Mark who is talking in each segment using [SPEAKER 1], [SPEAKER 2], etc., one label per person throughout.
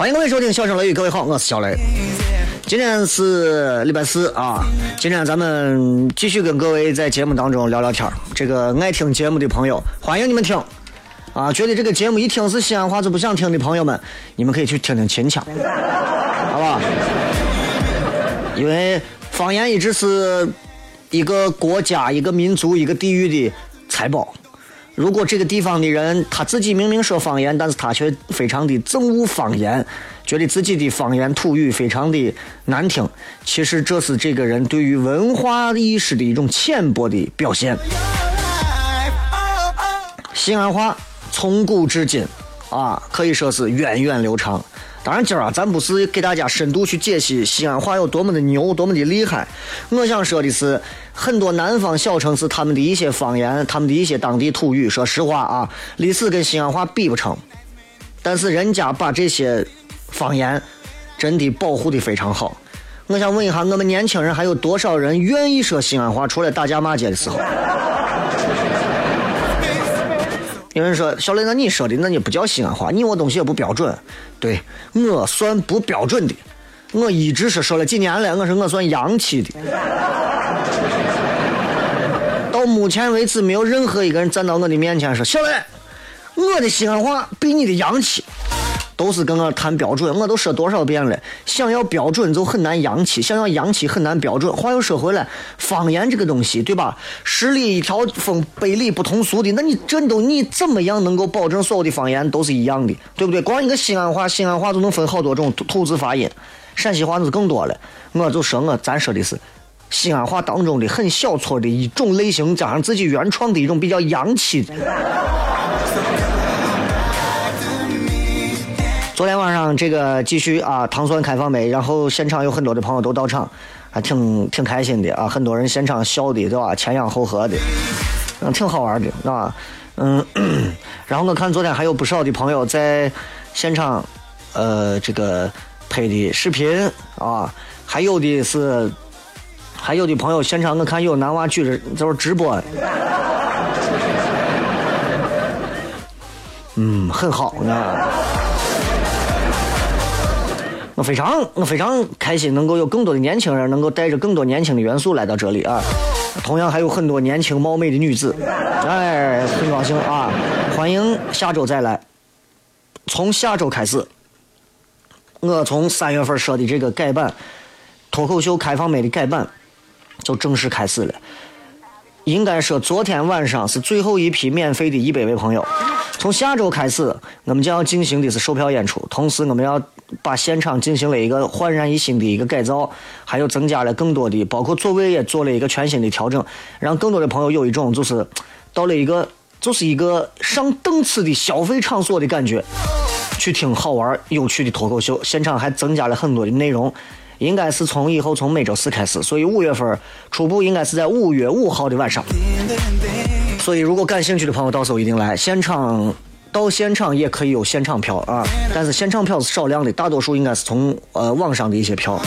[SPEAKER 1] 欢迎各位收听《笑声雷雨》，各位好，我是小雷。今天是礼拜四啊，今天咱们继续跟各位在节目当中聊聊天这个爱听节目的朋友，欢迎你们听啊！觉得这个节目一听是西安话就不想听的朋友们，你们可以去听听秦腔，好吧？因为方言一直是一个国家、一个民族、一个地域的财宝。如果这个地方的人他自己明明说方言，但是他却非常的憎恶方言，觉得自己的方言土语非常的难听，其实这是这个人对于文化意识的一种浅薄的表现。西安话从古至今啊，可以说是源远流长。当然，今儿啊，咱不是给大家深度去解析西安话有多么的牛，多么的厉害。我想说的是，很多南方小城市他们的一些方言，他们的一些当地土语，说实话啊，历史跟西安话比不成。但是人家把这些方言真的保护的非常好。我想问一下，我们年轻人还有多少人愿意说西安话？除了打架骂街的时候。有人说小雷，那你说的那你不叫西安话，你我东西也不标准。对我算不标准的，我一直说说了几年了，我说我算洋气的。到目前为止，没有任何一个人站到我的面前说小雷，我的西安话比你的洋气。都是跟我谈标准，我都说多少遍了。想要标准就很难洋气，想要洋气很难标准。话又说回来，方言这个东西，对吧？十里一条风，百里不同俗的。那你这都你怎么样能够保证所有的方言都是一样的，对不对？光一个西安话，西安话就能分好多种吐字发音，陕西话那是更多了。我就说我咱说的是西安话当中的很小撮的一种类型，加上自己原创的一种比较洋气。昨天晚上这个继续啊，糖蒜开放没？然后现场有很多的朋友都到场，还挺挺开心的啊，很多人现场笑的对吧？前仰后合的，嗯，挺好玩的。啊，嗯。然后我看昨天还有不少的。朋友在现场，呃，这个拍的。视频啊，还有的。是，还有的。朋友现场我看有男娃举着就是直播，嗯，很好呢。我非常我非常开心，能够有更多的年轻人能够带着更多年轻的元素来到这里啊！同样还有很多年轻貌美的女子，哎，很高兴啊！欢迎下周再来。从下周开始，我从三月份说的这个改版脱口秀开放麦的改版就正式开始了。应该说，昨天晚上是最后一批免费的一百位朋友。从下周开始，我们将要进行的是售票演出，同时我们要把现场进行了一个焕然一新的一个改造，还有增加了更多的，包括座位也做了一个全新的调整，让更多的朋友有一种就是到了一个就是一个上档次的消费场所的感觉，去听好玩有趣的脱口秀。现场还增加了很多的内容，应该是从以后从每周四开始，所以五月份初步应该是在五月五号的晚上。所以，如果感兴趣的朋友，到时候一定来现场。到现场也可以有现场票啊，但是现场票是少量的，大多数应该是从呃网上的一些票。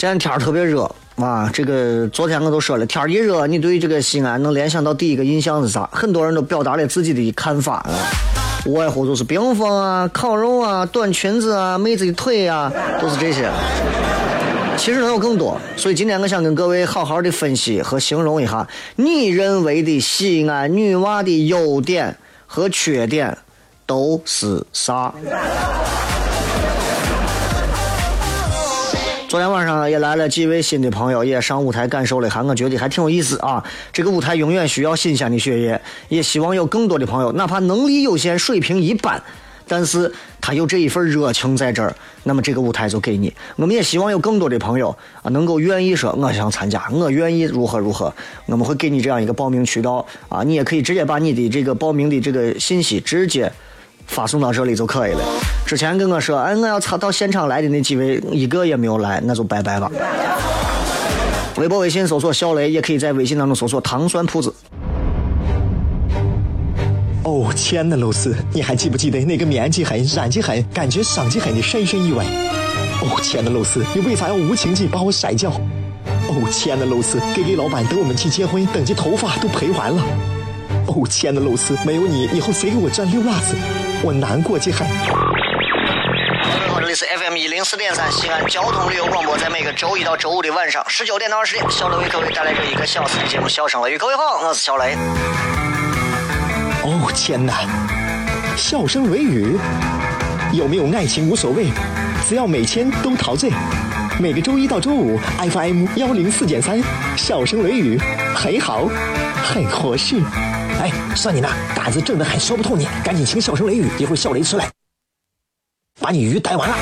[SPEAKER 1] 今天天儿特别热啊！这个昨天我都说了，天儿一热，你对这个西安能联想到第一个印象是啥？很多人都表达了自己的看法啊，无外乎就是冰封啊、烤肉啊、短裙子啊、妹子的腿啊，都是这些。其实能有更多，所以今天我想跟各位好好的分析和形容一下，你认为的西安女娃的优点和缺点都是啥？昨天晚上也来了几位新的朋友，也上舞台感受了一下，我觉得还挺有意思啊。这个舞台永远需要新鲜的血液，也希望有更多的朋友，哪怕能力有限、水平一般。但是他有这一份热情在这儿，那么这个舞台就给你。我们也希望有更多的朋友啊，能够愿意说我想参加，我愿意如何如何。我们会给你这样一个报名渠道啊，你也可以直接把你的这个报名的这个信息直接发送到这里就可以了。之前跟我说，哎，我要到现场来的那几位一个也没有来，那就拜拜吧。微博、微信搜索小雷，也可以在微信当中搜索糖酸铺子。
[SPEAKER 2] 哦，亲爱的露丝，你还记不记得那个面积狠、染技狠、感觉伤及狠的深深意外？哦，亲爱的露丝，你为啥要无情地把我甩掉？哦，亲爱的露丝，K K 老板等我们去结婚，等这头发都赔完了。哦，亲爱的露丝，没有你，以后谁给我赚溜辣子？我难过极狠。
[SPEAKER 1] 各位好，这里是 FM 一零四点三西安交通旅游广播，在每个周一到周五的晚上十九点到二十点，小雷为各位带来这一个小时的节目《笑声雷雨》。各位好，我是小雷。
[SPEAKER 2] 哦天哪！笑声雷雨，有没有爱情无所谓，只要每天都陶醉。每个周一到周五，FM 幺零四点三，笑声雷雨，很好，很合适。哎，算你那胆子正的很，说不透你，赶紧请笑声雷雨，一会儿笑雷出来，把你鱼逮完了。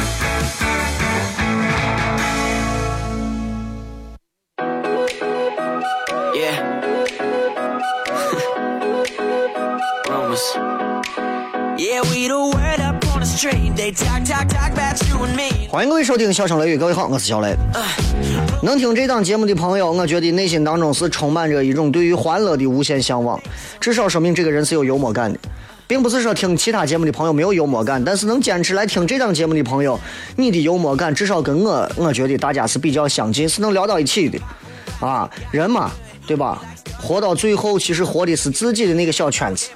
[SPEAKER 2] Yeah, we the word up.
[SPEAKER 1] 欢迎各位收听《笑声雷雨》，各位好，我是小雷。能听这档节目的朋友，我觉得内心当中是充满着一种对于欢乐的无限向往，至少说明这个人是有幽默感的，并不是说听其他节目的朋友没有幽默感，但是能坚持来听这档节目的朋友，你的幽默感至少跟我，我觉得大家是比较相近，是能聊到一起的。啊，人嘛，对吧？活到最后，其实活的是自己的那个小圈子。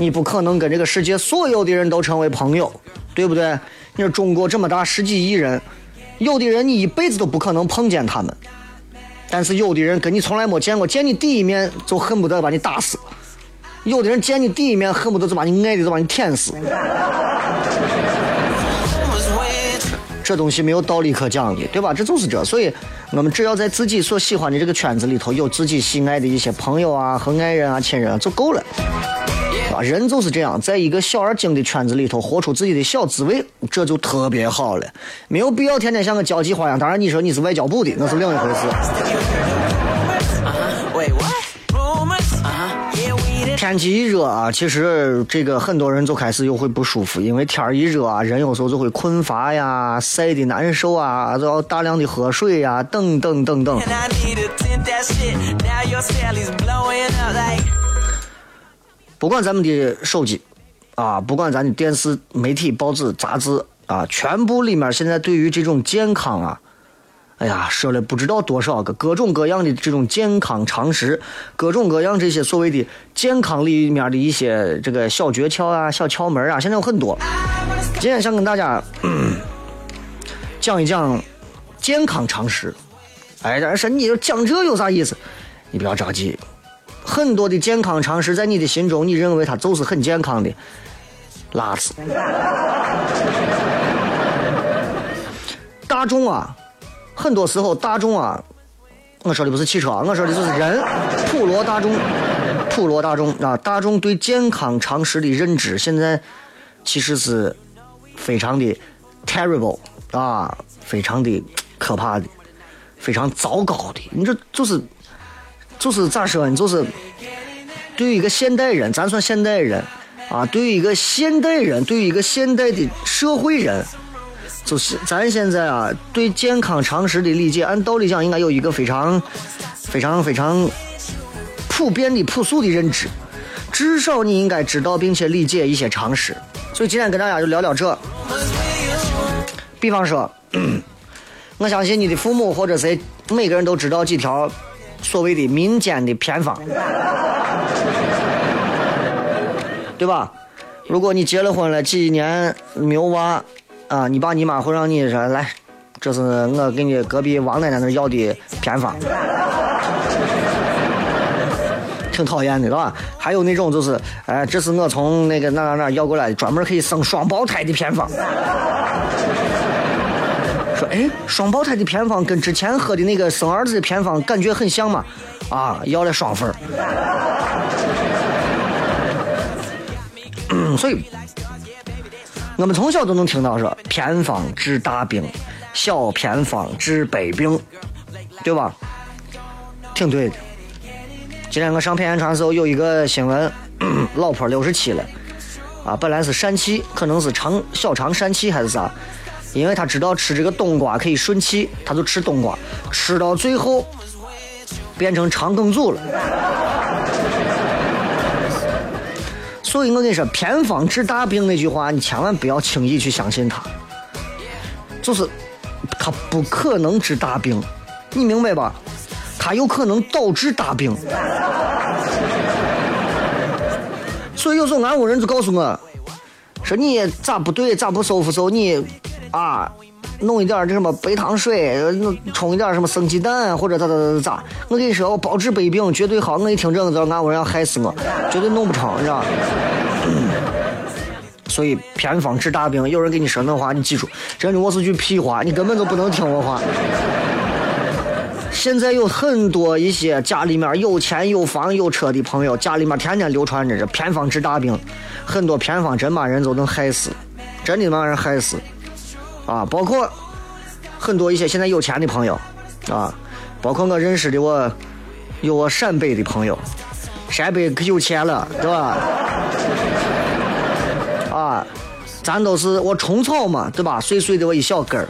[SPEAKER 1] 你不可能跟这个世界所有的人都成为朋友，对不对？你说中国这么大，十几亿人，有的人你一辈子都不可能碰见他们，但是有的人跟你从来没见过，见你第一面就恨不得把你打死；有的人见你第一面恨不得就把你爱的就把你舔死。这东西没有道理可讲的，对吧？这就是这，所以我们只要在自己所喜欢的这个圈子里头有自己喜爱的一些朋友啊和爱人啊亲人啊就够了。啊，人就是这样，在一个小而精的圈子里头活出自己的小滋味，这就特别好了。没有必要天天像个交际花一样。当然，你说你是外交部的，那是另一回事。天气一热啊，其实这个很多人就开始又会不舒服，因为天儿一热啊，人有时候就会困乏呀，晒的难受啊，就要大量的喝水呀，等等等等。不管咱们的手机，啊，不管咱的电视、媒体、报纸、杂志，啊，全部里面现在对于这种健康啊，哎呀，说了不知道多少个各种各样的这种健康常识，各种各样这些所谓的健康里面的一些这个小诀窍啊、小窍门啊，现在有很多。今天想跟大家讲一讲健康常识。哎，但是你讲这有啥意思？你不要着急。很多的健康常识，在你的心中，你认为它就是很健康的，拉子。大众啊，很多时候大众啊，我说的不是汽车，我说的就是人，普罗大众，普罗大众啊，大众对健康常识的认知，现在其实是非常的 terrible 啊，非常的可怕的，非常糟糕的。你这就是。就是咋说呢？就是对于一个现代人，咱算现代人啊，对于一个现代人，对于一个现代的社会人，就是咱现在啊，对健康常识的理解，按道理讲应该有一个非常、非常、非常普遍的、朴素的认知，至少你应该知道并且理解一些常识。所以今天跟大家就聊聊这，比方说，我相信你的父母或者谁，每个人都知道几条所谓的民间的偏方，对吧？如果你结了婚了几年没有娃，啊，你爸你妈会让你说来，这是我给你隔壁王奶奶那要的偏方。挺讨厌的，是吧？还有那种就是，哎，这是我从那个哪哪哪要过来的，专门可以生双胞胎的偏方。说，哎，双胞胎的偏方跟之前喝的那个生儿子的偏方感觉很像嘛？啊，要了双份嗯，所以，我们从小都能听到说，偏方治大病，小偏方治百病，对吧？挺对的。今天我上片言传的时候，有一个新闻，老婆六十七了，啊，本来是疝气，可能是肠小肠疝气还是啥，因为他知道吃这个冬瓜可以顺气，他就吃冬瓜，吃到最后变成肠梗阻了。所以我跟你说，偏方治大病那句话，你千万不要轻易去相信他，就是他不可能治大病，你明白吧？他有可能导致大病，所以有时候俺屋人就告诉我，说你咋不对，咋不舒服时候你啊，弄一点这什么白糖水，冲一点什么生鸡蛋或者咋咋咋咋。我跟你说，我包治百病绝对好。我一听这个，知道俺屋人要害死我，绝对弄不成，你知道。所以偏方治大病，有人给你说那话，你记住，真的我是句屁话，你根本就不能听我话。现在有很多一些家里面有钱有房有车的朋友，家里面天天流传着这偏方治大病，很多偏方真把人都能害死，真的把人害死，啊，包括很多一些现在有钱的朋友，啊，包括我认识的我有我陕北的朋友，陕北可有钱了，对吧？啊，咱都是我虫草嘛，对吧？碎碎的我一小根儿，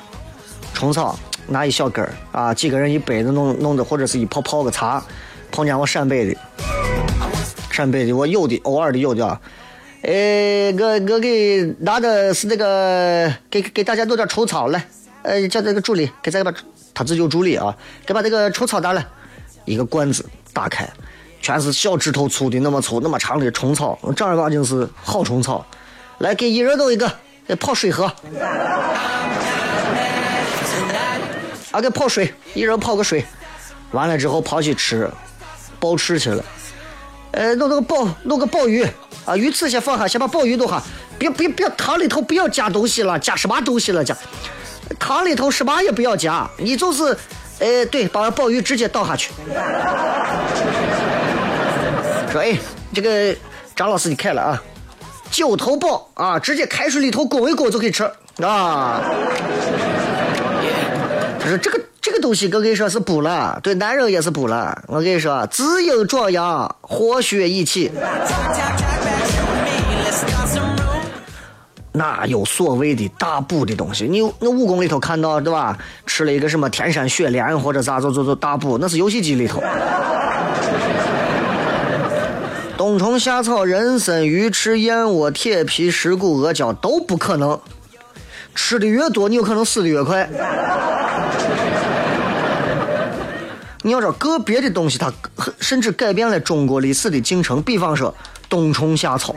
[SPEAKER 1] 虫草。拿一小根儿啊，几个人一杯子弄弄的，或者是一泡泡个茶。碰见我陕北的，陕北的我有的，偶尔的有的。哎，我我给拿的是那个，给给大家弄点虫草来。呃，叫这个助理给咱把，他自己有助理啊，给把这个虫草拿来。一个罐子打开，全是小指头粗的那么粗那么长的虫草，正儿八经是好虫草。来，给一人弄一个，泡水喝。啊，给泡水，一人泡个水，完了之后跑去吃，包吃去了。呃，弄那个鲍，弄个鲍鱼啊，鱼刺先放下，先把鲍鱼弄下。别别别，汤里头不要加东西了，加什么东西了？加汤里头什么也不要加，你就是，呃，对，把鲍鱼直接倒下去。说，哎，这个张老师你看了啊，九头鲍啊，直接开水里头滚一滚就可以吃啊。是这个这个东西，我跟你说是补了，对男人也是补了。我跟你说，滋阴壮阳，活血益气。哪有所谓的大补的东西？你那武功里头看到对吧？吃了一个什么天山雪莲或者咋，就就就大补，那是游戏机里头。冬虫夏草、人参、鱼翅、燕窝、铁皮、石骨、阿胶都不可能。吃的越多，你有可能死的越快。你要知道，个别的东西它 甚至改变了中国历史的进程。比方说，冬虫夏草。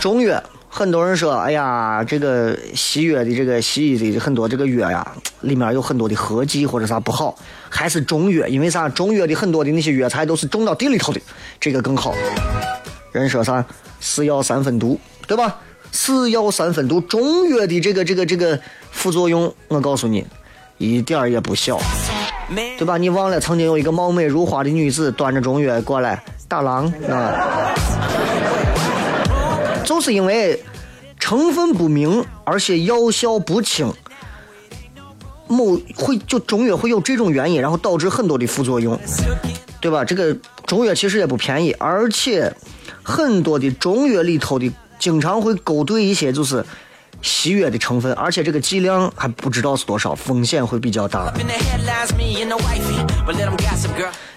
[SPEAKER 1] 中药，很多人说，哎呀，这个西药的这个西医的很多这个药呀，里面有很多的合剂或者啥不好，还是中药，因为啥？中药的很多的那些药材都是种到地里头的，这个更好。人说啥？是药三分毒，对吧？是药三分毒，中药的这个这个这个副作用，我告诉你，一点也不小，对吧？你忘了曾经有一个貌美如花的女子端着中药过来打狼啊？就是因为成分不明，而且药效不清，某会就中药会有这种原因，然后导致很多的副作用，对吧？这个中药其实也不便宜，而且很多的中药里头的。经常会勾兑一些就是西药的成分，而且这个剂量还不知道是多少，风险会比较大。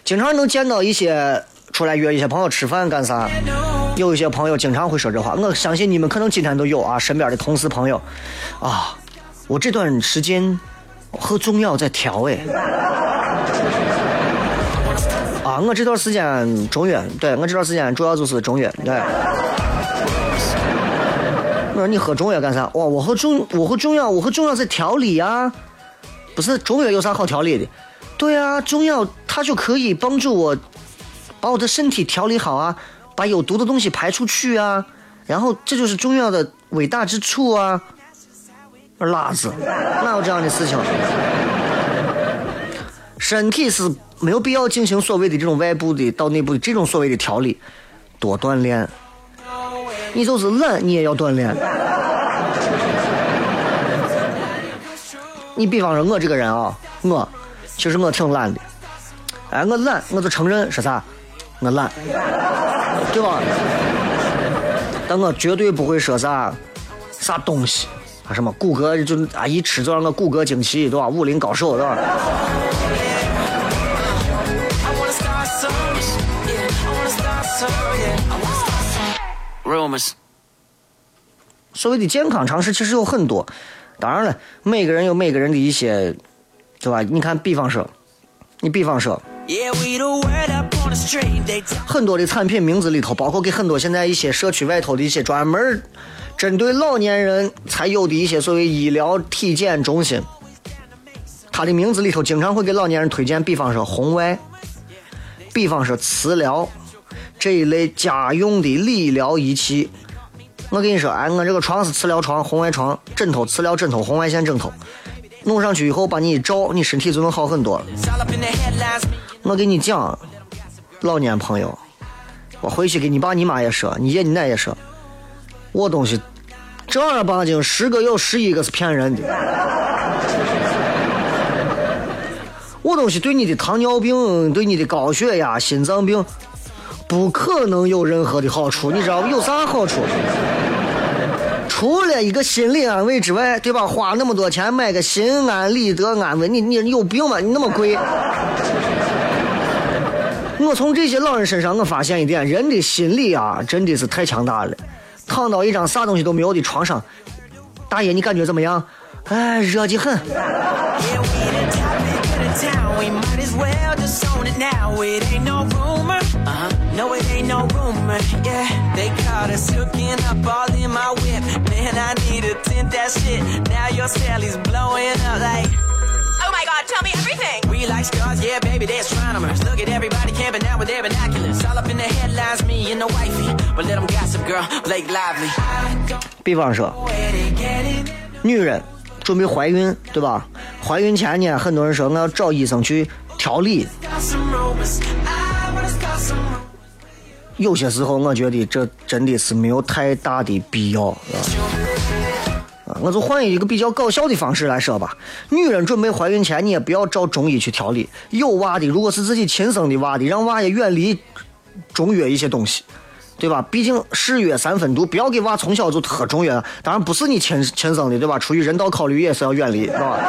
[SPEAKER 1] 经常能见到一些出来约一些朋友吃饭干啥，有一些朋友经常会说这话，我相信你们可能今天都有啊，身边的同事朋友，啊，我这段时间喝中药在调哎，啊，我这段时间中药，对我这段时间主要就是中药，对。我说你喝中药干啥？哇，我喝中我喝中药，我喝中药在调理呀，不是中药有啥好调理的？对啊，中药它就可以帮助我把我的身体调理好啊，把有毒的东西排出去啊，然后这就是中药的伟大之处啊。辣子，哪有这样的事情？身体是没有必要进行所谓的这种外部的到内部的这种所谓的调理，多锻炼。你就是懒，你也要锻炼。你比方说，我这个人啊，我其实我挺懒的。哎，我懒，我就承认是啥，我懒，对吧？但我绝对不会说啥啥东西啊，什么骨骼就啊一吃就让我骨骼惊奇，对吧？武林高手，对吧？所谓的健康常识其实有很多，当然了，每个人有每个人的一些，对吧？你看，比方说，你比方说，很多的产品名字里头，包括给很多现在一些社区外头的一些专门针对老年人才有的一些所谓医疗体检中心，它的名字里头经常会给老年人推荐，比方说红外，比方说磁疗这一类家用的理疗仪器。我跟你说，哎，我这个床是磁疗床，红外床，枕头磁疗枕头，红外线枕头，弄上去以后把你一照，你身体就能好很多。我跟你讲，老年朋友，我回去给你爸你妈也说，你爷你奶也说，我东西正儿八经十个有十一个是骗人的。我东西对你的糖尿病、对你的高血压、心脏病。不可能有任何的好处，你知道 有啥好处？除了一个心理安慰之外，对吧？花那么多钱买个心安理得安慰，你你有病吗？你那么贵？我从这些老人身上，我发现一点，人的心理啊，真的是太强大了。躺到一张啥东西都没有的床上，大爷，你感觉怎么样？哎，热的很。No, it ain't no rumor, yeah. They caught us hooking up all in my whip. Man, I need a tint that shit. Now your Sally's blowing up like. Oh my god, tell me everything! We like stars, yeah, baby, they're astronomers. Look at everybody camping out with their binoculars. All up in the headlines, me and the wifey. But let them gossip, girl, Blake Lively. 比方说，女人 准备怀孕，对吧？怀孕前呢，很多人说我要找医生去调理。有些时候，我觉得这真的是没有太大的必要，啊，我就换一个比较搞笑的方式来说吧。女人准备怀孕前，你也不要找中医去调理。有娃的，如果是自己亲生的娃的，让娃也远离中药一些东西，对吧？毕竟是药三分毒，不要给娃从小就喝中药。当然不是你亲亲生的，对吧？出于人道考虑，也是要远离，是吧？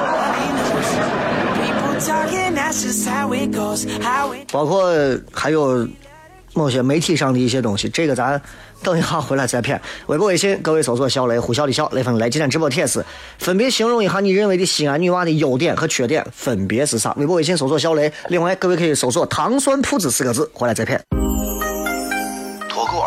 [SPEAKER 1] 包括还有。某些媒体上的一些东西，这个咱等一下回来再骗。微博、微信，各位搜索“小雷”，呼啸的笑，雷锋来今天直播帖子，分别形容一下你认为的西安女娃的优点和缺点，分别是啥？微博、微信搜索“小雷”，另外各位可以搜索“糖酸铺子”四个字，回来再
[SPEAKER 3] 骗。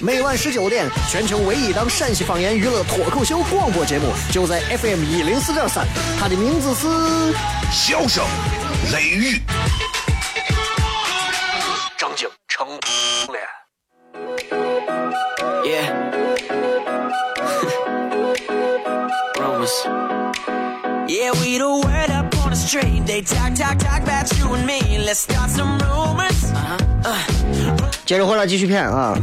[SPEAKER 1] 每晚十九点，全球唯一档陕西方言娱乐脱口秀广播节目，就在 FM 一零四点三，它的名字是《
[SPEAKER 3] 笑声雷雨》。
[SPEAKER 1] 成了。
[SPEAKER 3] Yeah. Rumors. Yeah, we the word up on the street. They talk, talk, talk about you and me. Let's start some rumors. Uh-huh. Uh.
[SPEAKER 1] 接着回来继续骗啊！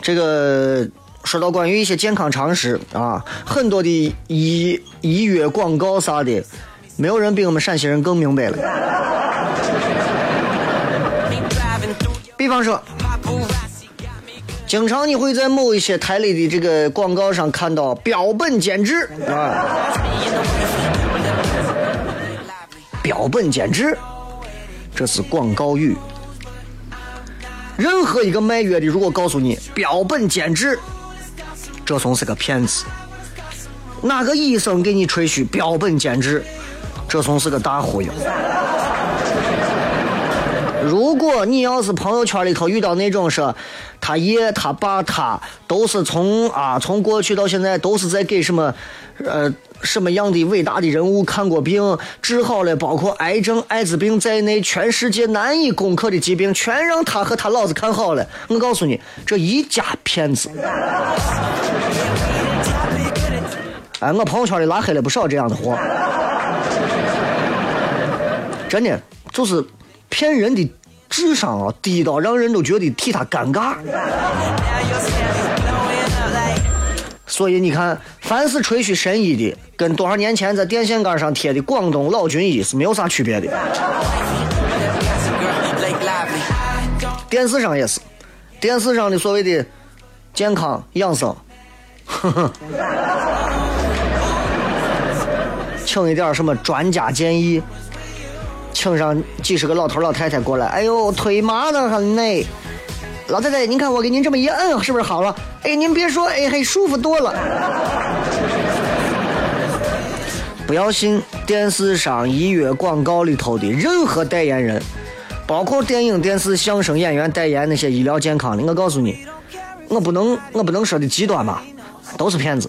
[SPEAKER 1] 这个说到关于一些健康常识啊，很多的医医药广告啥的，没有人比我们陕西人更明白了。比方说，经常你会在某一些台里的这个广告上看到“标本兼治”啊，“标本兼治”，这是广告语。任何一个卖药的，如果告诉你标本兼治，这算是个骗子。哪个医生给你吹嘘标本兼治，这算是个大忽悠。如果你要是朋友圈里头遇到那种说，他爷他爸他都是从啊从过去到现在都是在给什么，呃。什么样的伟大的人物看过病治好了，包括癌症、艾滋病在内，全世界难以攻克的疾病，全让他和他老子看好了。我告诉你，这一家骗子。哎，我朋友圈里拉黑了不少这样的货，真的就是骗人的智商啊低到让人都觉得替他尴尬。所以你看，凡是吹嘘神医的，跟多少年前在电线杆上贴的广东老军医是没有啥区别的。电视上也是，电视上的所谓的健康养生，请一点什么专家建议，请上几十个老头老太太过来，哎呦，腿麻的很呢。老太太，您看我给您这么一摁，是不是好了？哎，您别说，哎，嘿舒服多了。不要信电视上医药广告里头的任何代言人，包括电影、电视、相声演员代言那些医疗健康的。我告诉你，我不能，我不能说的极端吧，都是骗子。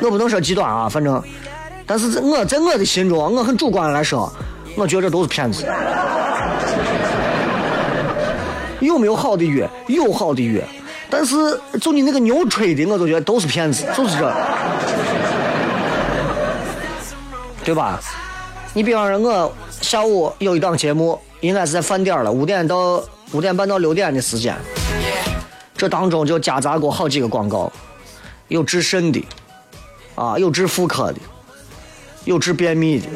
[SPEAKER 1] 我不能说极端啊，反正，但是我在我的心中，我很主观来说，我觉着都是骗子。有没有好的药？有好的药，但是就你那个牛吹的，我都觉得都是骗子，就是这，对吧？你比方说，我下午有一档节目，应该是在饭点了，五点到五点半到六点的时间，这当中就夹杂过好几个广告，有治肾的，啊，有治妇科的，有治便秘的，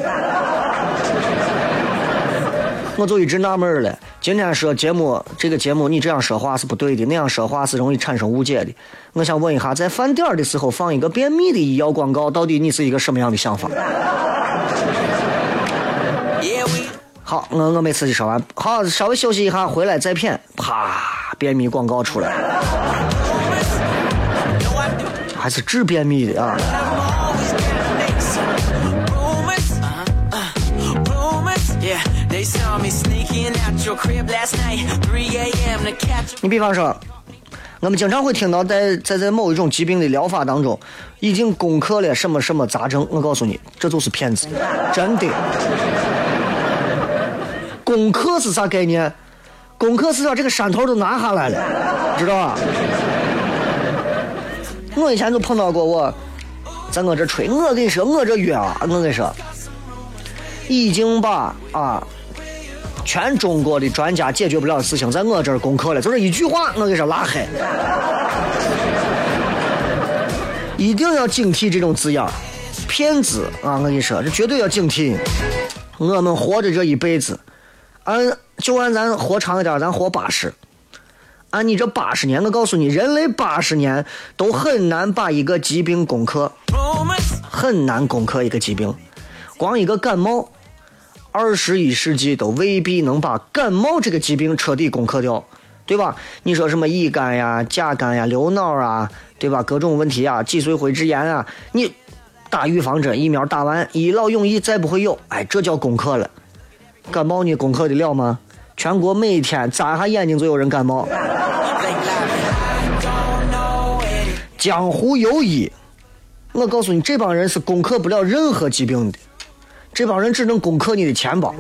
[SPEAKER 1] 我就一直纳闷了。今天说节目，这个节目你这样说话是不对的，那样说话是容易产生误解的。我想问一下，在饭点的时候放一个便秘的医药广告，到底你是一个什么样的想法？好，我我没刺激说完，好，稍微休息一下，回来再骗。啪，便秘广告出来，还是治便秘的啊。你比方说，我们经常会听到，在在在某一种疾病的疗法当中，已经攻克了什么什么杂症。我告诉你，这就是骗子，真的。攻克是啥概念？攻克是把这个山头都拿下来了，知道吧？我以前就碰到过，我在我这吹，我跟你说，我这药啊，我跟你说，已经把啊。全中国的专家解决不了的事情，在我这儿攻克了，就是一句话，我跟你说拉黑。一定要警惕这种字眼骗子啊！我跟你说，这绝对要警惕。我们活着这一辈子，按就按咱活长一点，咱活八十。按你这八十年，我告诉你，人类八十年都很难把一个疾病攻克，很难攻克一个疾病，光一个感冒。二十一世纪都未必能把感冒这个疾病彻底攻克掉，对吧？你说什么乙肝呀、甲肝呀、流脑啊，对吧？各种问题啊，脊髓灰质炎啊，你打预防针，疫苗打完，一劳永逸，再不会有。哎，这叫攻克了。感冒你攻克得了吗？全国每天眨下眼睛就有人感冒。江湖游医，我告诉你，这帮人是攻克不了任何疾病的。这帮人只能攻克你的钱包。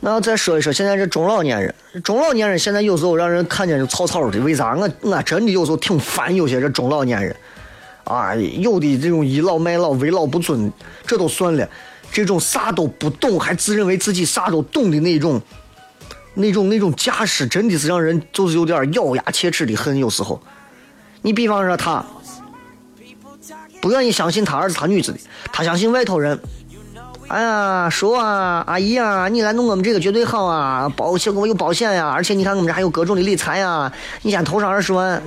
[SPEAKER 1] 那再说一说，现在这中老年人，中老年人现在有时候让人看见就草草的。为啥？我我真的有时候挺烦有些这中老年人，啊，有的这种倚老卖老、为老不尊，这都算了。这种啥都不懂，还自认为自己啥都懂的那种，那种那种架势，真的是让人就是有点咬牙切齿的很。有时候，你比方说他不愿意相信他儿子他女子的，他相信外头人。哎呀，叔啊，阿姨啊，你来弄我们这个绝对好啊，保险我们有保险呀，而且你看我们这还有各种的理财呀，你先投上二十万。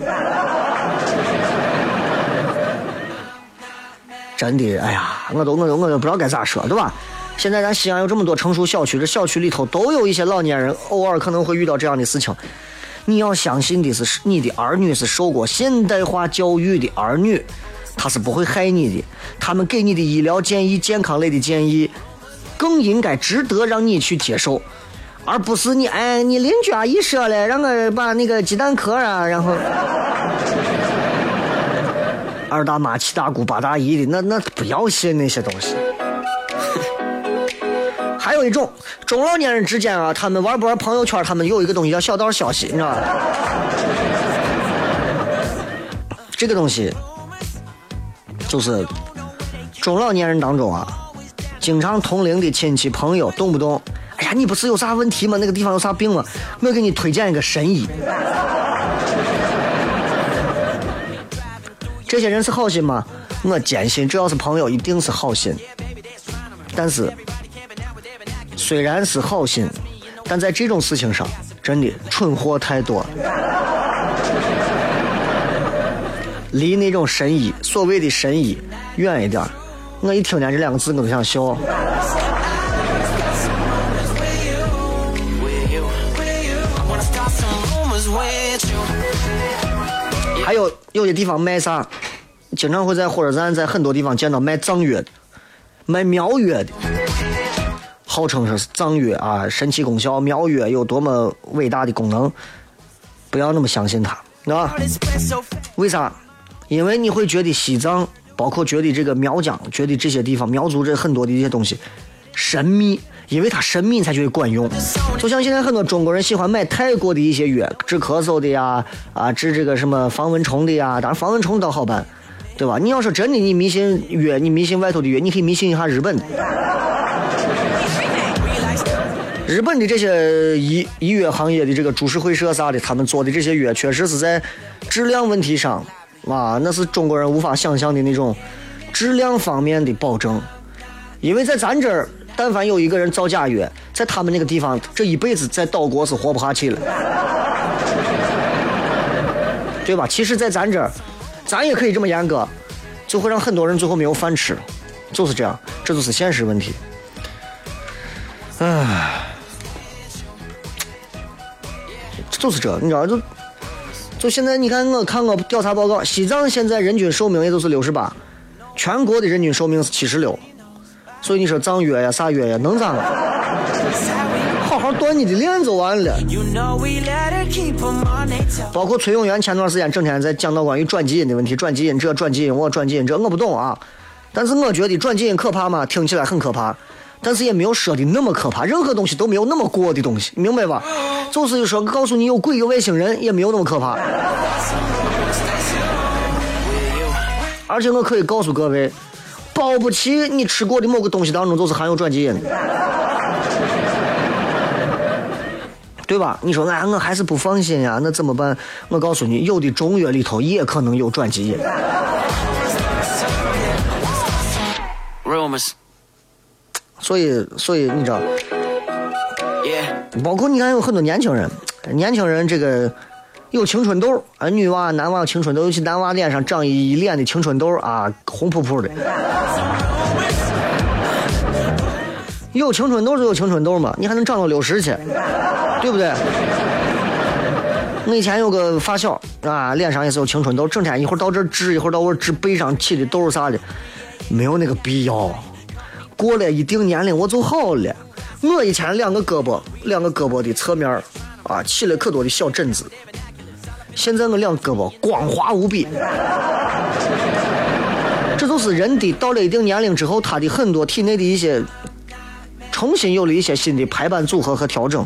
[SPEAKER 1] 真的，哎呀，我都我都我都不知道该咋说，对吧？现在咱西安有这么多成熟小区，这小区里头都有一些老年人，偶尔可能会遇到这样的事情。你要相信的是，你的儿女是受过现代化教育的儿女，他是不会害你的。他们给你的医疗建议、健康类的建议，更应该值得让你去接受，而不是你哎，你邻居阿姨说了，让我把那个鸡蛋壳啊，然后。二大妈、七大姑、八大姨的，那那不要信那些东西。还有一种中老年人之间啊，他们玩不玩朋友圈？他们有一个东西叫小道消息，你知道吧？这个东西就是中老年人当中啊，经常同龄的亲戚朋友，动不动，哎呀，你不是有啥问题吗？那个地方有啥病吗？我给你推荐一个神医。这些人是好心吗？我坚信，只要是朋友，一定是好心。但是，虽然是好心，但在这种事情上，真的蠢货太多了。离那种神医，所谓的神医，远一点。我一听见这两个字，我都想笑。还有有些地方卖啥？经常会在火车站，在很多地方见到卖藏药的、卖苗药的，号称是藏药啊，神奇功效，苗药有多么伟大的功能，不要那么相信它，啊？为啥？因为你会觉得西藏，包括觉得这个苗疆，觉得这些地方苗族这很多的一些东西神秘，因为它神秘才觉得管用。就像现在很多中国人喜欢买泰国的一些药，治咳嗽的呀，啊，治这个什么防蚊虫的呀，当然防蚊虫倒好办。对吧？你要说真的，你迷信药，你迷信外头的药，你可以迷信一下日本的。日本的这些医医药行业的这个株式会社啥的，他们做的这些药，确实是在质量问题上，哇，那是中国人无法想象的那种质量方面的保证。因为在咱这儿，但凡有一个人造假药，在他们那个地方，这一辈子在岛国是活不下去了，对吧？其实，在咱这儿。咱也可以这么严格，就会让很多人最后没有饭吃，就是这样，这就是现实问题。唉，就是这，你知道，就就现在，你看我看我调查报告，西藏现在人均寿命也就是六十八，全国的人均寿命是七十六，所以你说藏药呀啥药呀能咋了？好好断你的链就完了。包括崔永元前段时间整天在讲到关于转基因的问题，转基因这转基因我转基因这我不懂啊。但是我觉得转基因可怕吗？听起来很可怕，但是也没有说的那么可怕。任何东西都没有那么过的东西，明白吧？就是说告诉你有鬼有外星人也没有那么可怕。而且我可以告诉各位，保不齐你吃过的某个东西当中就是含有转基因的。对吧？你说俺我还是不放心呀，那怎么办？我告诉你，有的中药里头也可能有转基因。所以，所以你知道，包括你看有很多年轻人，年轻人这个有青春痘啊，女娃、男娃青春痘，尤其男娃脸上长一脸的青春痘啊，红扑扑的。有青春痘就有青春痘嘛，你还能长到六十去？对不对？我以前有个发小啊，脸上也是有青春痘，整天一会儿到这儿治，一会儿到我治背上起的痘啥的，没有那个必要。过了一定年龄我就好了。我以前两个胳膊，两个胳膊的侧面啊起了可多的小疹子，现在我两胳膊光滑无比。这就是人的到了一定年龄之后，他的很多体内的一些重新有了一些新的排版组合和调整。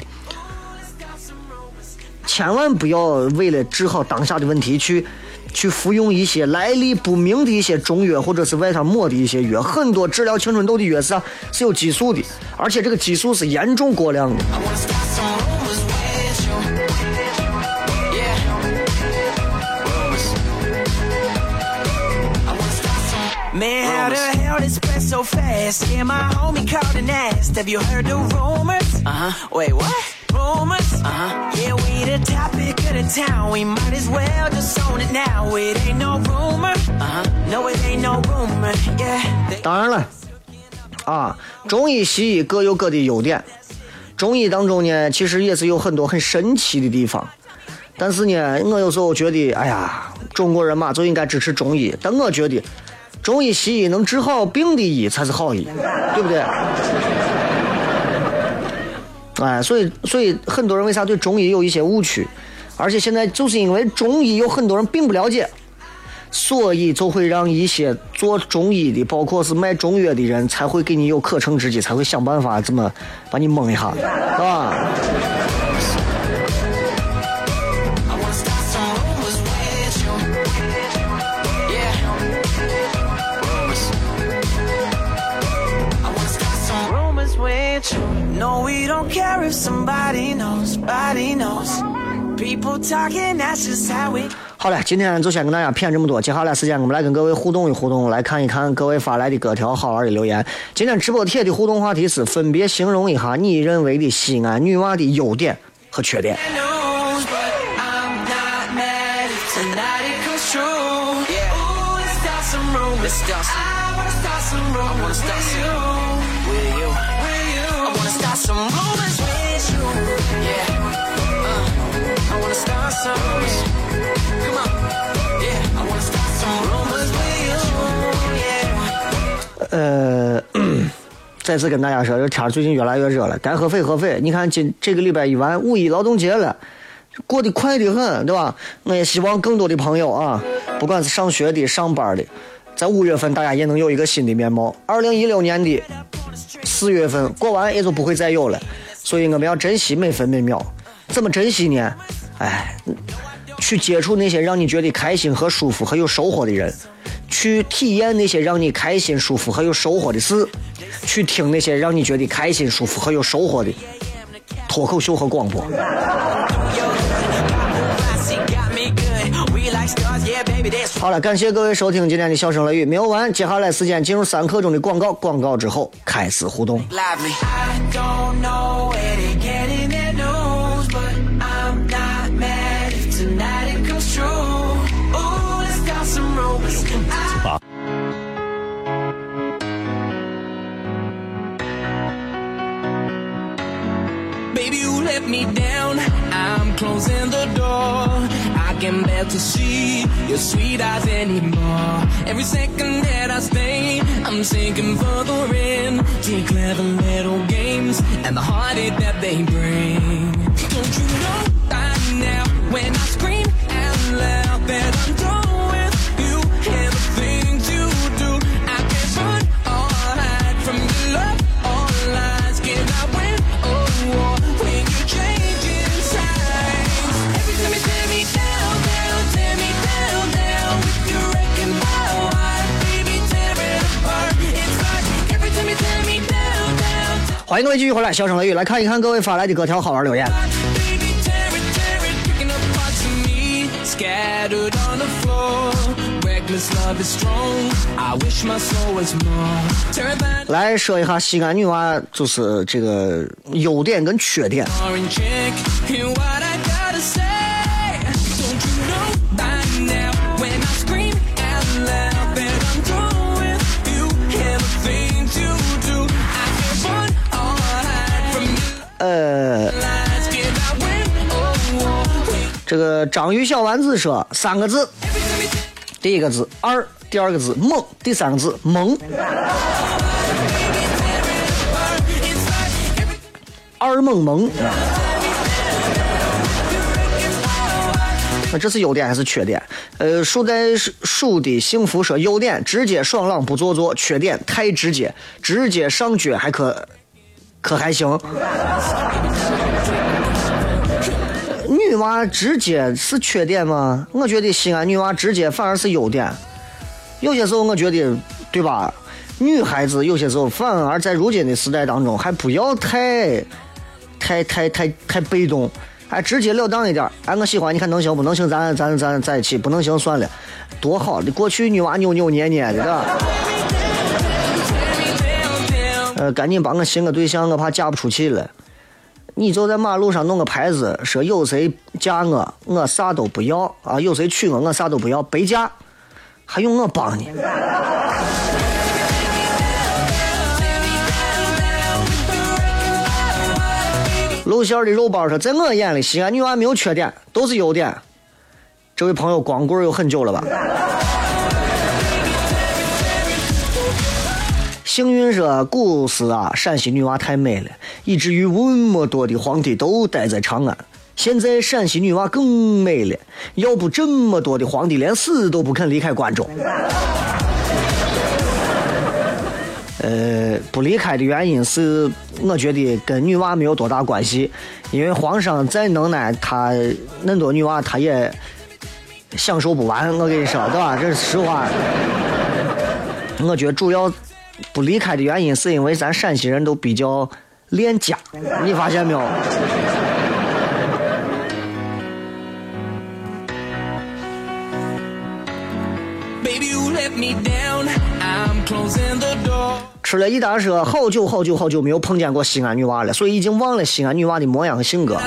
[SPEAKER 1] 千万不要为了治好当下的问题去去服用一些来历不明的一些中药，或者是外头抹的一些药，很多治疗青春痘的药是是有激素的，而且这个激素是严重过量的。
[SPEAKER 4] We the topic of the town. We might as well just own it now. It ain't no rumor. Uh huh. No, it ain't no rumor. Yeah. They
[SPEAKER 1] 当然了，啊，中医西医各有各的优点。中医当中呢，其实也是有很多很神奇的地方。但是呢，我有时候觉得，哎呀，中国人嘛就应该支持中医。但我觉得，中医西医能治好病的医才是好医，对不对？哎，所以所以很多人为啥对中医有一些误区？而且现在就是因为中医有很多人并不了解，所以就会让一些做中医的，包括是卖中药的人，才会给你有可乘之机，才会想办法怎么把你蒙一下，是吧？
[SPEAKER 4] No, we don't care if somebody knows, body knows. People talking, that's just how we.
[SPEAKER 1] 好了，今天就先跟大家谝这么多。接下来时间，我们来跟各位互动一互动，来看一看各位发来的各条好玩的留言。今天直播贴的互动话题是：分别形容一下你认为的西安女娃的优点和缺点。呃，再次跟大家说，这天最近越来越热了，该喝水喝水。你看今这个礼拜一完五一劳动节了，过得快得很，对吧？我也希望更多的朋友啊，不管是上学的、上班的，在五月份大家也能有一个新的面貌。二零一六年的四月份过完也就不会再有了，所以我们要珍惜每分每秒。怎么珍惜呢？哎，去接触那些让你觉得开心和舒服和有收获的人，去体验那些让你开心、舒服和有收获的事，去听那些让你觉得开心、舒服和有收获的脱口秀和广播。好了，感谢各位收听今天的笑声雷雨，没有完，接下来时间进入三刻钟的广告，广告之后开始互动。
[SPEAKER 4] Me down. I'm closing the door. I can't bear to see your sweet eyes anymore. Every second that I stay, I'm sinking further in to your clever little games and the heartache that they bring. Don't you know by now when I scream out loud that I'm done
[SPEAKER 1] 欢迎各位继续回来，笑声雷雨，来看一看各位发来的各条好玩留言。来说一下西安女娃，就是这个优点跟缺点。呃，这个章鱼小丸子说三个字，第一个字二，第二个字猛，第三个字萌。二萌萌。那这是优点还是缺点？呃，树在树的幸福说优点直接爽朗不做作，缺点太直接，直接上脚还可可还行。女娃直接是缺点吗？我觉得西安女娃直接反而是优点。有些时候我觉得，对吧？女孩子有些时候反而在如今的时代当中，还不要太、太、太、太、太被动，还直截了当一点。哎，我喜欢，你看能行不能行？咱咱咱在一起，不能行算了，多好的。过去女娃扭扭捏捏的，对吧？赶紧帮我寻个对象，我怕嫁不出去了。你就在马路上弄个牌子，说有谁嫁我，我啥都不要啊；有谁娶我，我啥都不要，白嫁，还用我帮你？露馅的肉包说，在我眼里，西安女娃没有缺点，都是优点。这位朋友光棍有很久了吧？幸运说，古时啊，陕西女娃太美了，以至于那么多的皇帝都待在长安。现在陕西女娃更美了，要不这么多的皇帝连死都不肯离开关中。呃，不离开的原因是，我觉得跟女娃没有多大关系，因为皇上再能耐，他那么多女娃他也享受不完。我跟你说，对吧？这是实话。我觉得主要不离开的原因，是因为咱陕西人都比较恋家，你发现没有？吃了一单说，好久好久好久没有碰见过西安女娃了，所以已经忘了西安女娃的模样和性格。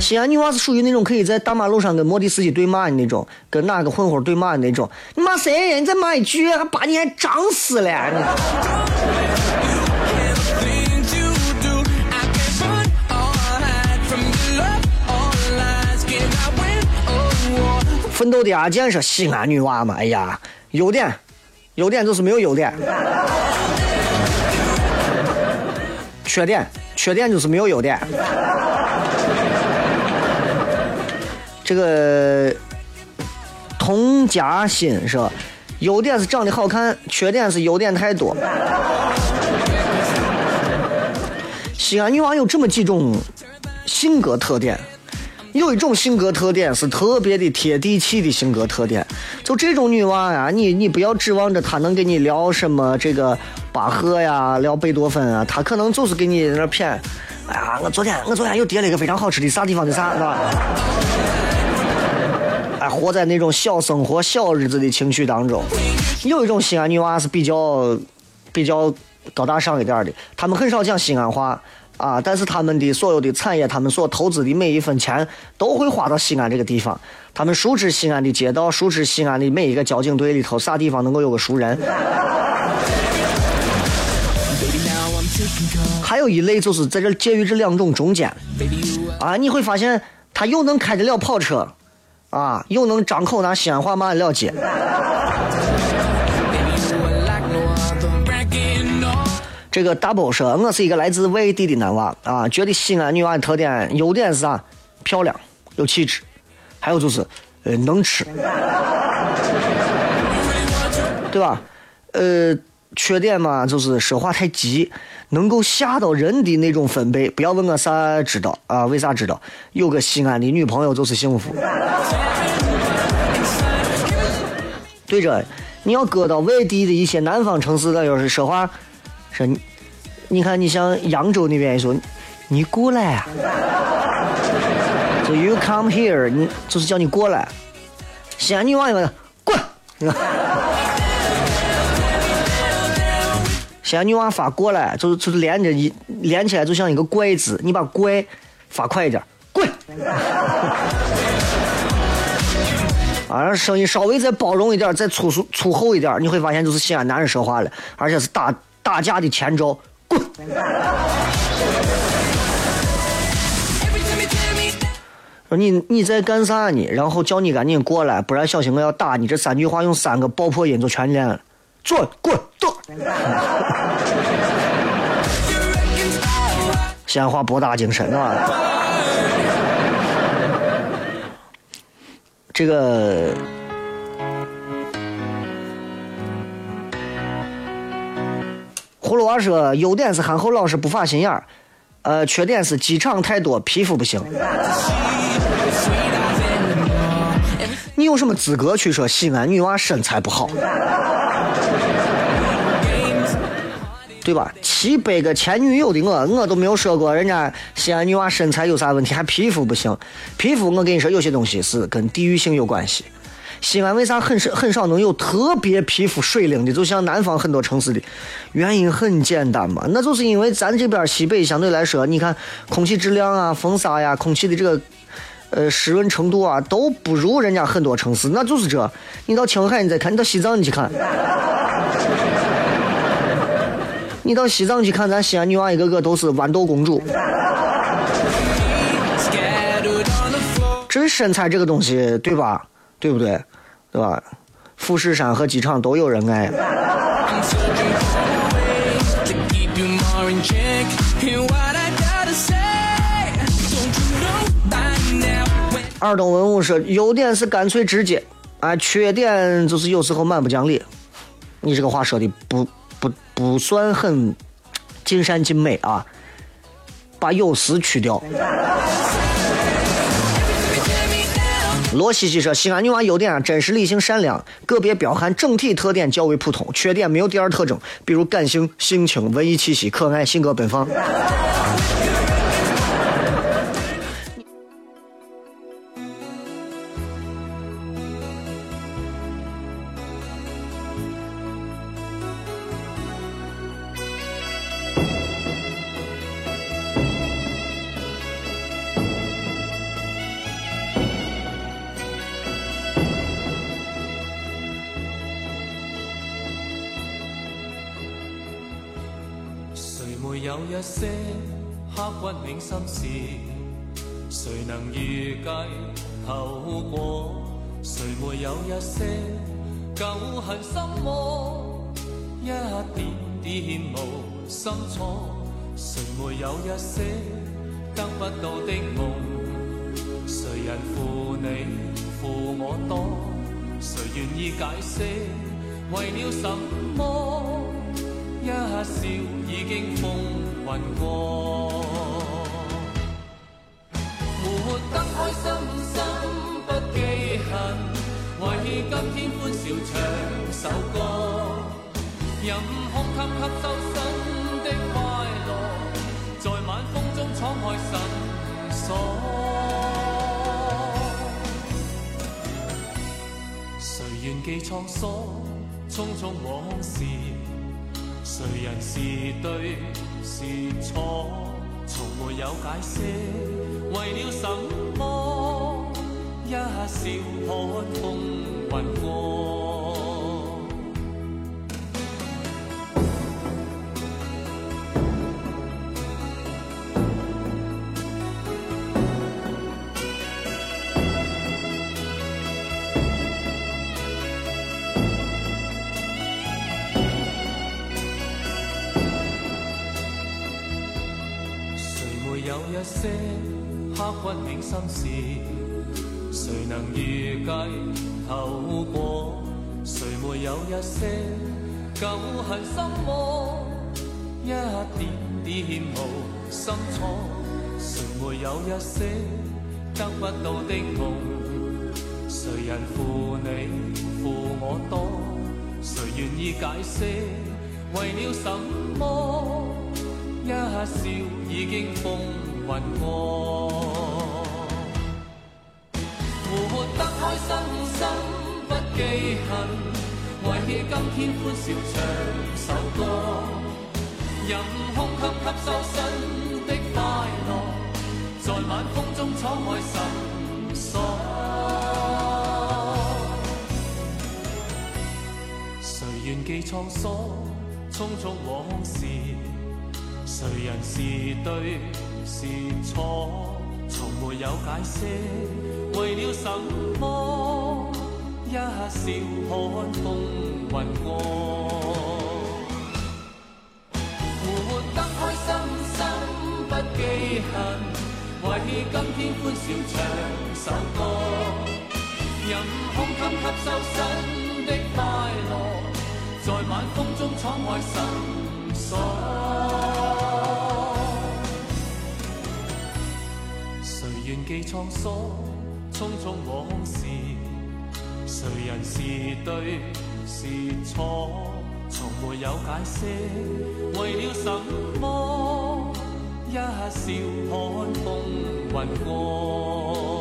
[SPEAKER 1] 西安女娃是属于那种可以在大马路上跟摩的司机对骂的那种，跟哪个混混对骂的那种。你骂谁呀？你再骂一句，还把你还涨死了。奋斗的阿健说：“西安女娃嘛，哎呀，优点，优点就是没有优点；缺点，缺点就是没有优点。这个童家欣说：优点是长得好看，缺点是优点太多。西安女娃有这么几种性格特点。”有一种性格特点是特别的贴地气的性格特点，就这种女娃呀，你你不要指望着她能跟你聊什么这个巴赫呀，聊贝多芬啊，她可能就是给你在那谝。哎呀，我昨天我昨天又点了一个非常好吃的啥地方的啥，是吧？哎，活在那种小生活、小日子的情绪当中。有一种西安女娃是比较比较高大上一点的，她们很少讲西安话。啊！但是他们的所有的产业，他们所投资的每一分钱，都会花到西安这个地方。他们熟知西安的街道，熟知西安的每一个交警队里头啥地方能够有个熟人。还有一类就是在这介于这两种中间，啊，你会发现他又能开得了跑车，啊，又能张口拿西安话骂得了街。这个 double 说，我是一个来自外地的男娃啊，觉得西安女娃的特点优点是啥？漂亮，有气质，还有就是呃能吃，对吧？呃，缺点嘛就是说话太急，能够吓到人的那种分贝。不要问我啥知道啊？为啥知道？有个西安的女朋友就是幸福。对着，你要搁到外地的一些南方城市，那要是说话。说你，你看，你像扬州那边说，你过来啊，就 you come here，你就是叫你过来。西安女娃子滚，西安女娃发过来，就是就是连着一连起来，就像一个怪字，你把怪发快一点，滚。啊，让声音稍微再包容一点，再粗粗粗厚一点，你会发现就是西安男人说话了，而且是打。打架的前兆，滚！说你你在干啥呢？然后叫你赶紧过来，不然小心我要打你。这三句话用三个爆破音就全练了。坐，滚，动。闲话博大精深啊！这个。葫芦娃说：“优点是憨厚老实，不发心眼儿；呃，缺点是机场太多，皮肤不行。你有什么资格去说西安女娃身材不好？对吧？七百个前女友的我，我都没有说过人家西安女娃身材有啥问题，还皮肤不行。皮肤我跟你说，有些东西是跟地域性有关系。西安为啥很少很少能有特别皮肤水灵的？就像南方很多城市的，原因很简单嘛，那就是因为咱这边西北相对来说，你看空气质量啊、风沙呀、空气的这个呃湿润程度啊，都不如人家很多城市，那就是这。你到青海你再看，你到西藏你去看，你到西藏去看，咱西安女娃一个个都是豌豆公主。真身材这个东西，对吧？对不对？对吧？富士山和机场都有人爱。二东文物说，优点是干脆直接，啊，缺点就是有时候蛮不讲理。你这个话说的不不不算很尽善尽美啊，把有时去掉。罗西西说：“西安女娃优点啊，真实、理性、善良，个别彪悍，整体特点较为普通，缺点没有第二特征，比如感性、性情、文艺气息、可爱、性格奔放。”
[SPEAKER 5] 后果？谁没有一些旧恨心魔？一点点无心错，谁没有一些得不到的梦？谁人负你负我多？谁愿意解释为了什么？一笑已经风云过。今天欢笑唱首歌，任空吸吸收新的快乐，在晚风中敞开心锁。谁愿记沧桑，匆匆往事，谁人是对是错？从没有解释，为了什么？一笑看风云过。一些刻骨铭心事，谁能预计后果？谁没有一些旧恨心魔？一点点无心错，谁没有一些得不到的梦？谁人负你负我多？谁愿意解释为了什么？一笑已经风。云过，为今天欢笑唱首歌，任空吸吸收新的快乐，在晚风中敞开心锁。谁愿记沧桑，匆匆往事，谁人是对？是错，从没有解释，为了什么？一笑看风云过，活得开心心不记恨，为今天欢笑唱首歌，任胸襟吸收新的快乐，在晚风中敞开心锁。記滄桑，匆匆往事，誰人是對是错从没有解释为了什么一笑看风云过。